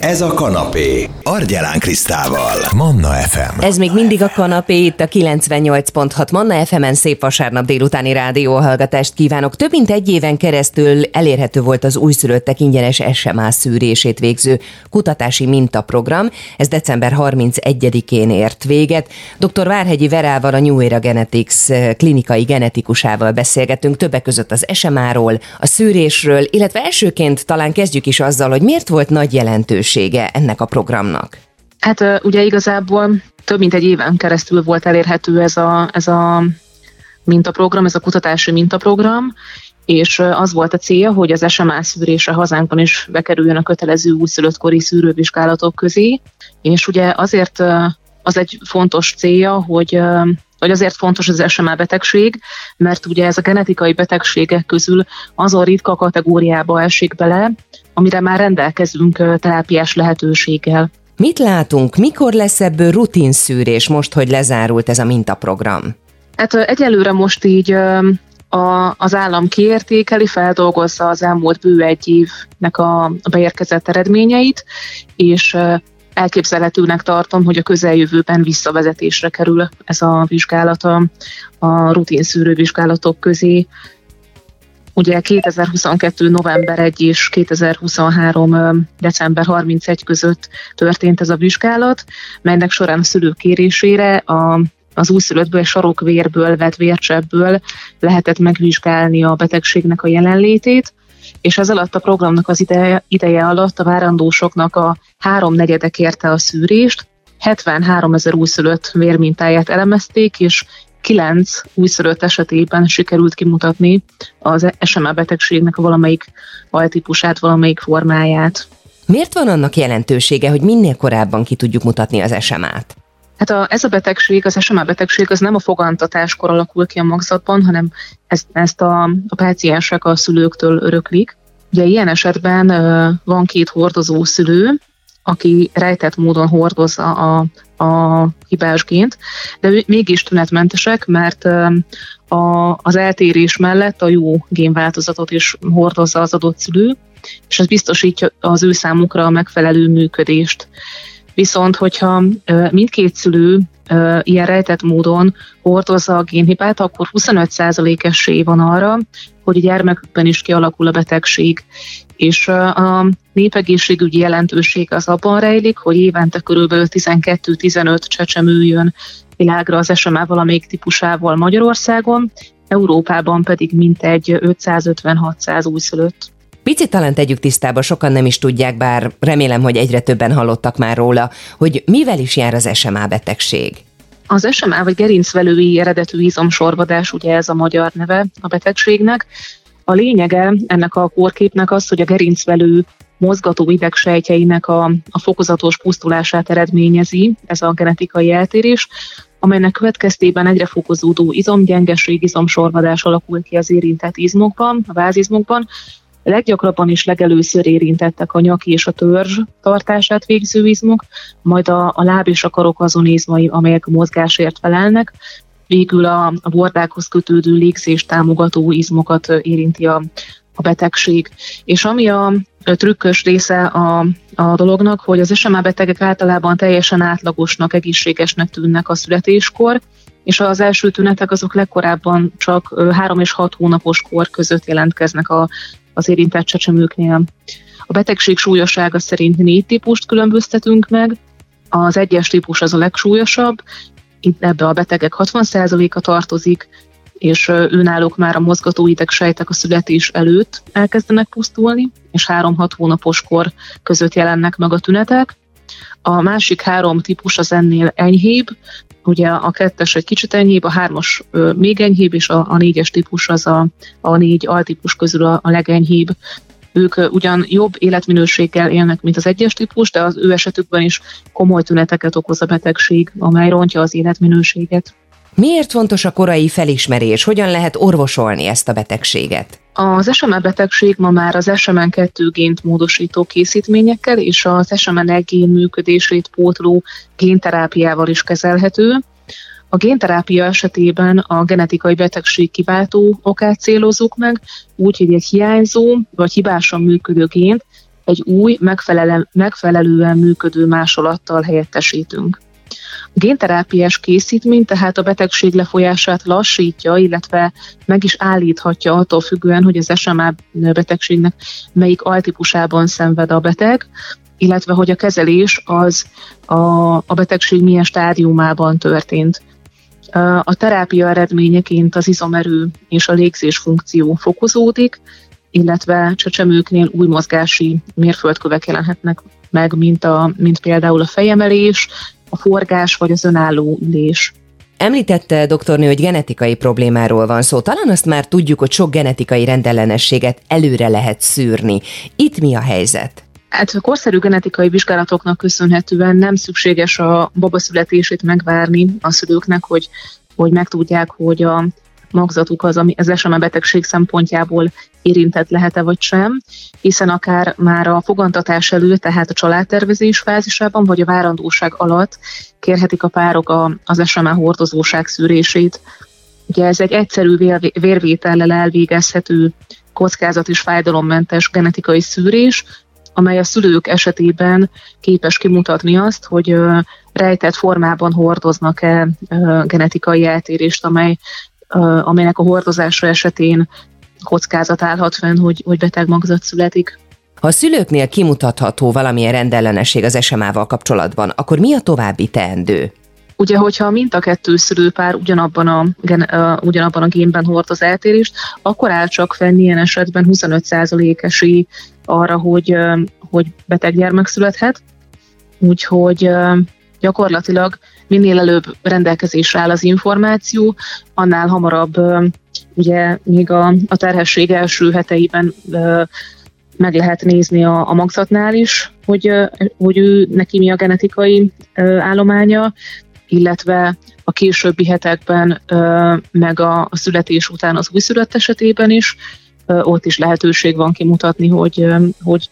Ez a kanapé. Argyelán Krisztával. Manna FM. Ez még mindig a kanapé, itt a 98.6 Manna FM-en szép vasárnap délutáni rádióhallgatást kívánok. Több mint egy éven keresztül elérhető volt az újszülöttek ingyenes SMA szűrését végző kutatási mintaprogram. Ez december 31-én ért véget. Dr. Várhegyi Verával, a New Era Genetics klinikai genetikusával beszélgetünk többek között az SMA-ról, a szűrésről, illetve elsőként talán kezdjük is azzal, hogy miért volt nagy jelentőség jelentősége ennek a programnak? Hát ugye igazából több mint egy éven keresztül volt elérhető ez a, ez a mintaprogram, ez a kutatási mintaprogram, és az volt a célja, hogy az SMA szűrése hazánkban is bekerüljön a kötelező újszülöttkori szűrővizsgálatok közé, és ugye azért az egy fontos célja, hogy vagy azért fontos az SMA betegség, mert ugye ez a genetikai betegségek közül azon ritka kategóriába esik bele, amire már rendelkezünk terápiás lehetőséggel. Mit látunk, mikor lesz ebből rutinszűrés most, hogy lezárult ez a mintaprogram? Hát egyelőre most így a, az állam kiértékeli, feldolgozza az elmúlt bő egy évnek a, a beérkezett eredményeit, és elképzelhetőnek tartom, hogy a közeljövőben visszavezetésre kerül ez a vizsgálata a rutinszűrő vizsgálatok közé. Ugye 2022. november 1 és 2023. december 31 között történt ez a vizsgálat, melynek során a szülők kérésére a az újszülöttből, sarokvérből, vett vércsebből lehetett megvizsgálni a betegségnek a jelenlétét, és ez alatt a programnak az ideje, ideje alatt a várandósoknak a háromnegyede kérte a szűrést, 73 ezer újszülött vérmintáját elemezték, és 9 újszülött esetében sikerült kimutatni az SMA betegségnek a valamelyik altípusát, valamelyik formáját. Miért van annak jelentősége, hogy minél korábban ki tudjuk mutatni az SMA-t? Hát a, ez a betegség, az SMA betegség, az nem a fogantatáskor alakul ki a magzatban, hanem ezt, ezt a, a páciensek a szülőktől öröklik. Ugye ilyen esetben van két hordozó szülő, aki rejtett módon hordozza a, a hibás gént, de mégis tünetmentesek, mert a, az eltérés mellett a jó génváltozatot is hordozza az adott szülő, és ez biztosítja az ő számukra a megfelelő működést. Viszont, hogyha mindkét szülő ilyen rejtett módon hordozza a génhibát, akkor 25% esély van arra, hogy a gyermekükben is kialakul a betegség. És a népegészségügyi jelentőség az abban rejlik, hogy évente kb. 12-15 csecsemő jön világra az SMA valamelyik típusával Magyarországon, Európában pedig mintegy 550-600 újszülött. Picit talán tegyük tisztába, sokan nem is tudják, bár remélem, hogy egyre többen hallottak már róla, hogy mivel is jár az SMA betegség. Az SMA vagy gerincvelői eredetű izomsorvadás, ugye ez a magyar neve a betegségnek. A lényege ennek a kórképnek az, hogy a gerincvelő mozgató idegsejtjeinek a, a fokozatos pusztulását eredményezi, ez a genetikai eltérés, amelynek következtében egyre fokozódó izomgyengeség, izomsorvadás alakul ki az érintett izmokban, a vázizmokban, Leggyakrabban is legelőször érintettek a nyak és a törzs tartását végző izmok, majd a, a láb és a karok azon izmai, amelyek mozgásért felelnek, végül a, a bordákhoz kötődő légzés támogató izmokat érinti a, a betegség. És ami a trükkös része a, a dolognak, hogy az SMA betegek általában teljesen átlagosnak, egészségesnek tűnnek a születéskor, és az első tünetek azok legkorábban csak 3 és 6 hónapos kor között jelentkeznek a, az érintett csecsemőknél. A betegség súlyossága szerint négy típust különböztetünk meg, az egyes típus az a legsúlyosabb, itt ebbe a betegek 60%-a tartozik, és őnáluk már a mozgatóideg sejtek a születés előtt elkezdenek pusztulni, és 3-6 hónapos kor között jelennek meg a tünetek. A másik három típus az ennél enyhébb, ugye a kettes egy kicsit enyhébb, a hármas még enyhébb, és a, a négyes típus az a, a négy altípus közül a, a legenyhébb. Ők ugyan jobb életminőséggel élnek, mint az egyes típus, de az ő esetükben is komoly tüneteket okoz a betegség, amely rontja az életminőséget. Miért fontos a korai felismerés? Hogyan lehet orvosolni ezt a betegséget? Az SMA betegség ma már az SMN2 gént módosító készítményekkel és az SMN1 gén működését pótló génterápiával is kezelhető. A génterápia esetében a genetikai betegség kiváltó okát célozzuk meg, úgy, hogy egy hiányzó vagy hibásan működő gént egy új, megfelelően működő másolattal helyettesítünk. Génterápiás készítmény tehát a betegség lefolyását lassítja, illetve meg is állíthatja attól függően, hogy az SMA betegségnek melyik altípusában szenved a beteg, illetve hogy a kezelés az a, a betegség milyen stádiumában történt. A terápia eredményeként az izomerő és a légzés funkció fokozódik, illetve csecsemőknél új mozgási mérföldkövek jelenhetnek meg, mint, a, mint például a fejemelés, a forgás vagy az önálló ülés. Említette doktornő, hogy genetikai problémáról van szó. Talán azt már tudjuk, hogy sok genetikai rendellenességet előre lehet szűrni. Itt mi a helyzet? Hát a korszerű genetikai vizsgálatoknak köszönhetően nem szükséges a baba születését megvárni a szülőknek, hogy, hogy megtudják, hogy a magzatuk az, ami az SMA betegség szempontjából érintett lehet-e vagy sem, hiszen akár már a fogantatás előtt, tehát a családtervezés fázisában, vagy a várandóság alatt kérhetik a párok a, az SMA hordozóság szűrését. Ugye ez egy egyszerű vérvétellel elvégezhető kockázat és fájdalommentes genetikai szűrés, amely a szülők esetében képes kimutatni azt, hogy rejtett formában hordoznak-e genetikai eltérést, amely, amelynek a hordozása esetén kockázat állhat fenn, hogy, hogy beteg magzat születik. Ha a szülőknél kimutatható valamilyen rendellenesség az SMA-val kapcsolatban, akkor mi a további teendő? Ugye, hogyha mind a kettő szülőpár ugyanabban a, gen, uh, ugyanabban a génben hordoz eltérést, akkor áll csak fenn ilyen esetben 25% esély arra, hogy, uh, hogy beteg gyermek születhet. Úgyhogy uh, gyakorlatilag minél előbb rendelkezésre áll az információ, annál hamarabb ugye még a, a terhesség első heteiben meg lehet nézni a, a magzatnál is, hogy, hogy ő neki mi a genetikai állománya, illetve a későbbi hetekben, meg a születés után az újszülött esetében is, ott is lehetőség van kimutatni, hogy, hogy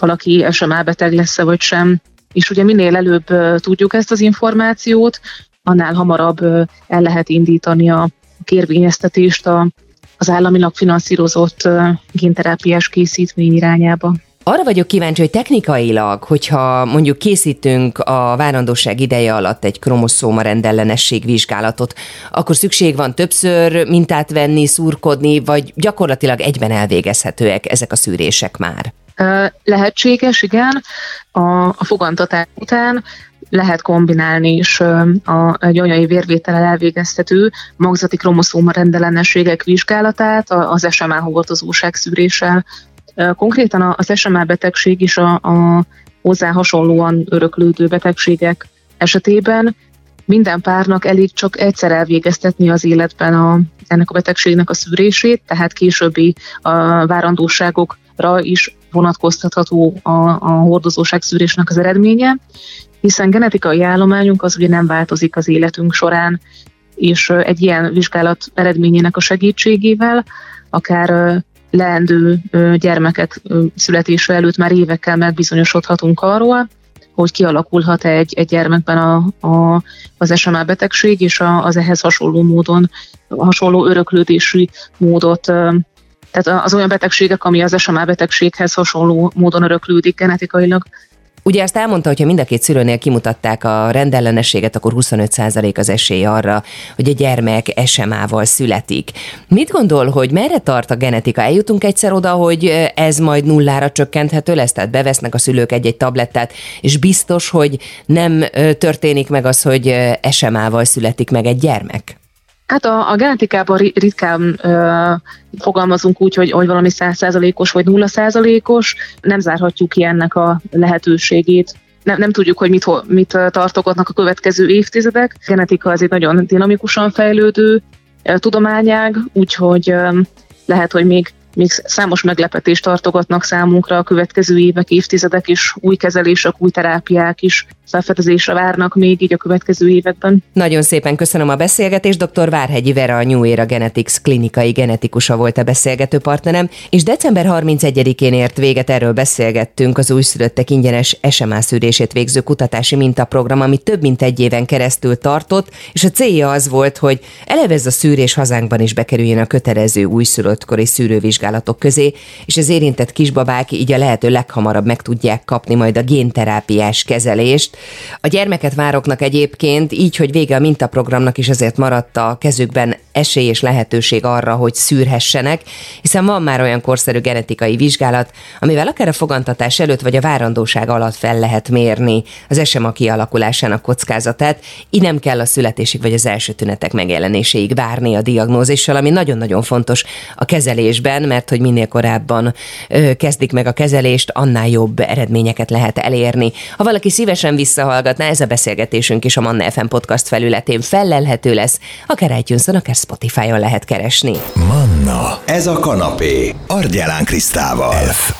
valaki SMA beteg lesz-e vagy sem. És ugye minél előbb tudjuk ezt az információt, annál hamarabb el lehet indítani a kérvényeztetést a, az államilag finanszírozott génterápiás készítmény irányába. Arra vagyok kíváncsi, hogy technikailag, hogyha mondjuk készítünk a várandóság ideje alatt egy kromoszóma rendellenesség vizsgálatot, akkor szükség van többször mintát venni, szurkodni, vagy gyakorlatilag egyben elvégezhetőek ezek a szűrések már? Lehetséges, igen. A, a fogantatás után lehet kombinálni is a, egy anyai vérvétellel elvégeztető magzati kromoszóma rendellenességek vizsgálatát az SMA hordozóság szűréssel, Konkrétan az SMA betegség is a, a hozzá hasonlóan öröklődő betegségek esetében minden párnak elég csak egyszer elvégeztetni az életben a, ennek a betegségnek a szűrését, tehát későbbi a várandóságokra is vonatkoztatható a, a hordozóság szűrésnek az eredménye, hiszen genetikai állományunk az ugye nem változik az életünk során, és egy ilyen vizsgálat eredményének a segítségével akár leendő gyermekek születése előtt már évekkel megbizonyosodhatunk arról, hogy kialakulhat egy, egy gyermekben a, a, az SMA betegség, és a, az ehhez hasonló módon, hasonló öröklődési módot tehát az olyan betegségek, ami az SMA betegséghez hasonló módon öröklődik genetikailag, Ugye azt elmondta, hogy ha mind a két szülőnél kimutatták a rendellenességet, akkor 25% az esély arra, hogy a gyermek SMA-val születik. Mit gondol, hogy merre tart a genetika? Eljutunk egyszer oda, hogy ez majd nullára csökkenthető lesz, tehát bevesznek a szülők egy-egy tablettát, és biztos, hogy nem történik meg az, hogy SMA-val születik meg egy gyermek? Hát a, a genetikában ritkán ö, fogalmazunk úgy, hogy, hogy valami százszázalékos vagy nulla százalékos, nem zárhatjuk ki ennek a lehetőségét. Nem, nem tudjuk, hogy mit, mit tartogatnak a következő évtizedek. A genetika az egy nagyon dinamikusan fejlődő tudományág, úgyhogy lehet, hogy még még számos meglepetést tartogatnak számunkra a következő évek, évtizedek is, új kezelések, új terápiák is felfedezésre várnak még így a következő években. Nagyon szépen köszönöm a beszélgetést, dr. Várhegyi Vera, a New Era Genetics klinikai genetikusa volt a beszélgető partnerem, és december 31-én ért véget erről beszélgettünk az újszülöttek ingyenes SMA szűrését végző kutatási mintaprogram, ami több mint egy éven keresztül tartott, és a célja az volt, hogy eleve ez a szűrés hazánkban is bekerüljön a kötelező újszülöttkori szűrővizsgálat vizsgálatok közé, és az érintett kisbabák így a lehető leghamarabb meg tudják kapni majd a génterápiás kezelést. A gyermeket vároknak egyébként így, hogy vége a mintaprogramnak is azért maradt a kezükben esély és lehetőség arra, hogy szűrhessenek, hiszen van már olyan korszerű genetikai vizsgálat, amivel akár a fogantatás előtt vagy a várandóság alatt fel lehet mérni az SMA kialakulásának kockázatát, így nem kell a születésig vagy az első tünetek megjelenéséig várni a diagnózissal, ami nagyon-nagyon fontos a kezelésben, mert hogy minél korábban kezdik meg a kezelést, annál jobb eredményeket lehet elérni. Ha valaki szívesen visszahallgatná, ez a beszélgetésünk is a Manna FM podcast felületén fellelhető lesz, akár itunes akár Spotify-on lehet keresni. Manna, ez a kanapé, Argyelán Krisztával. F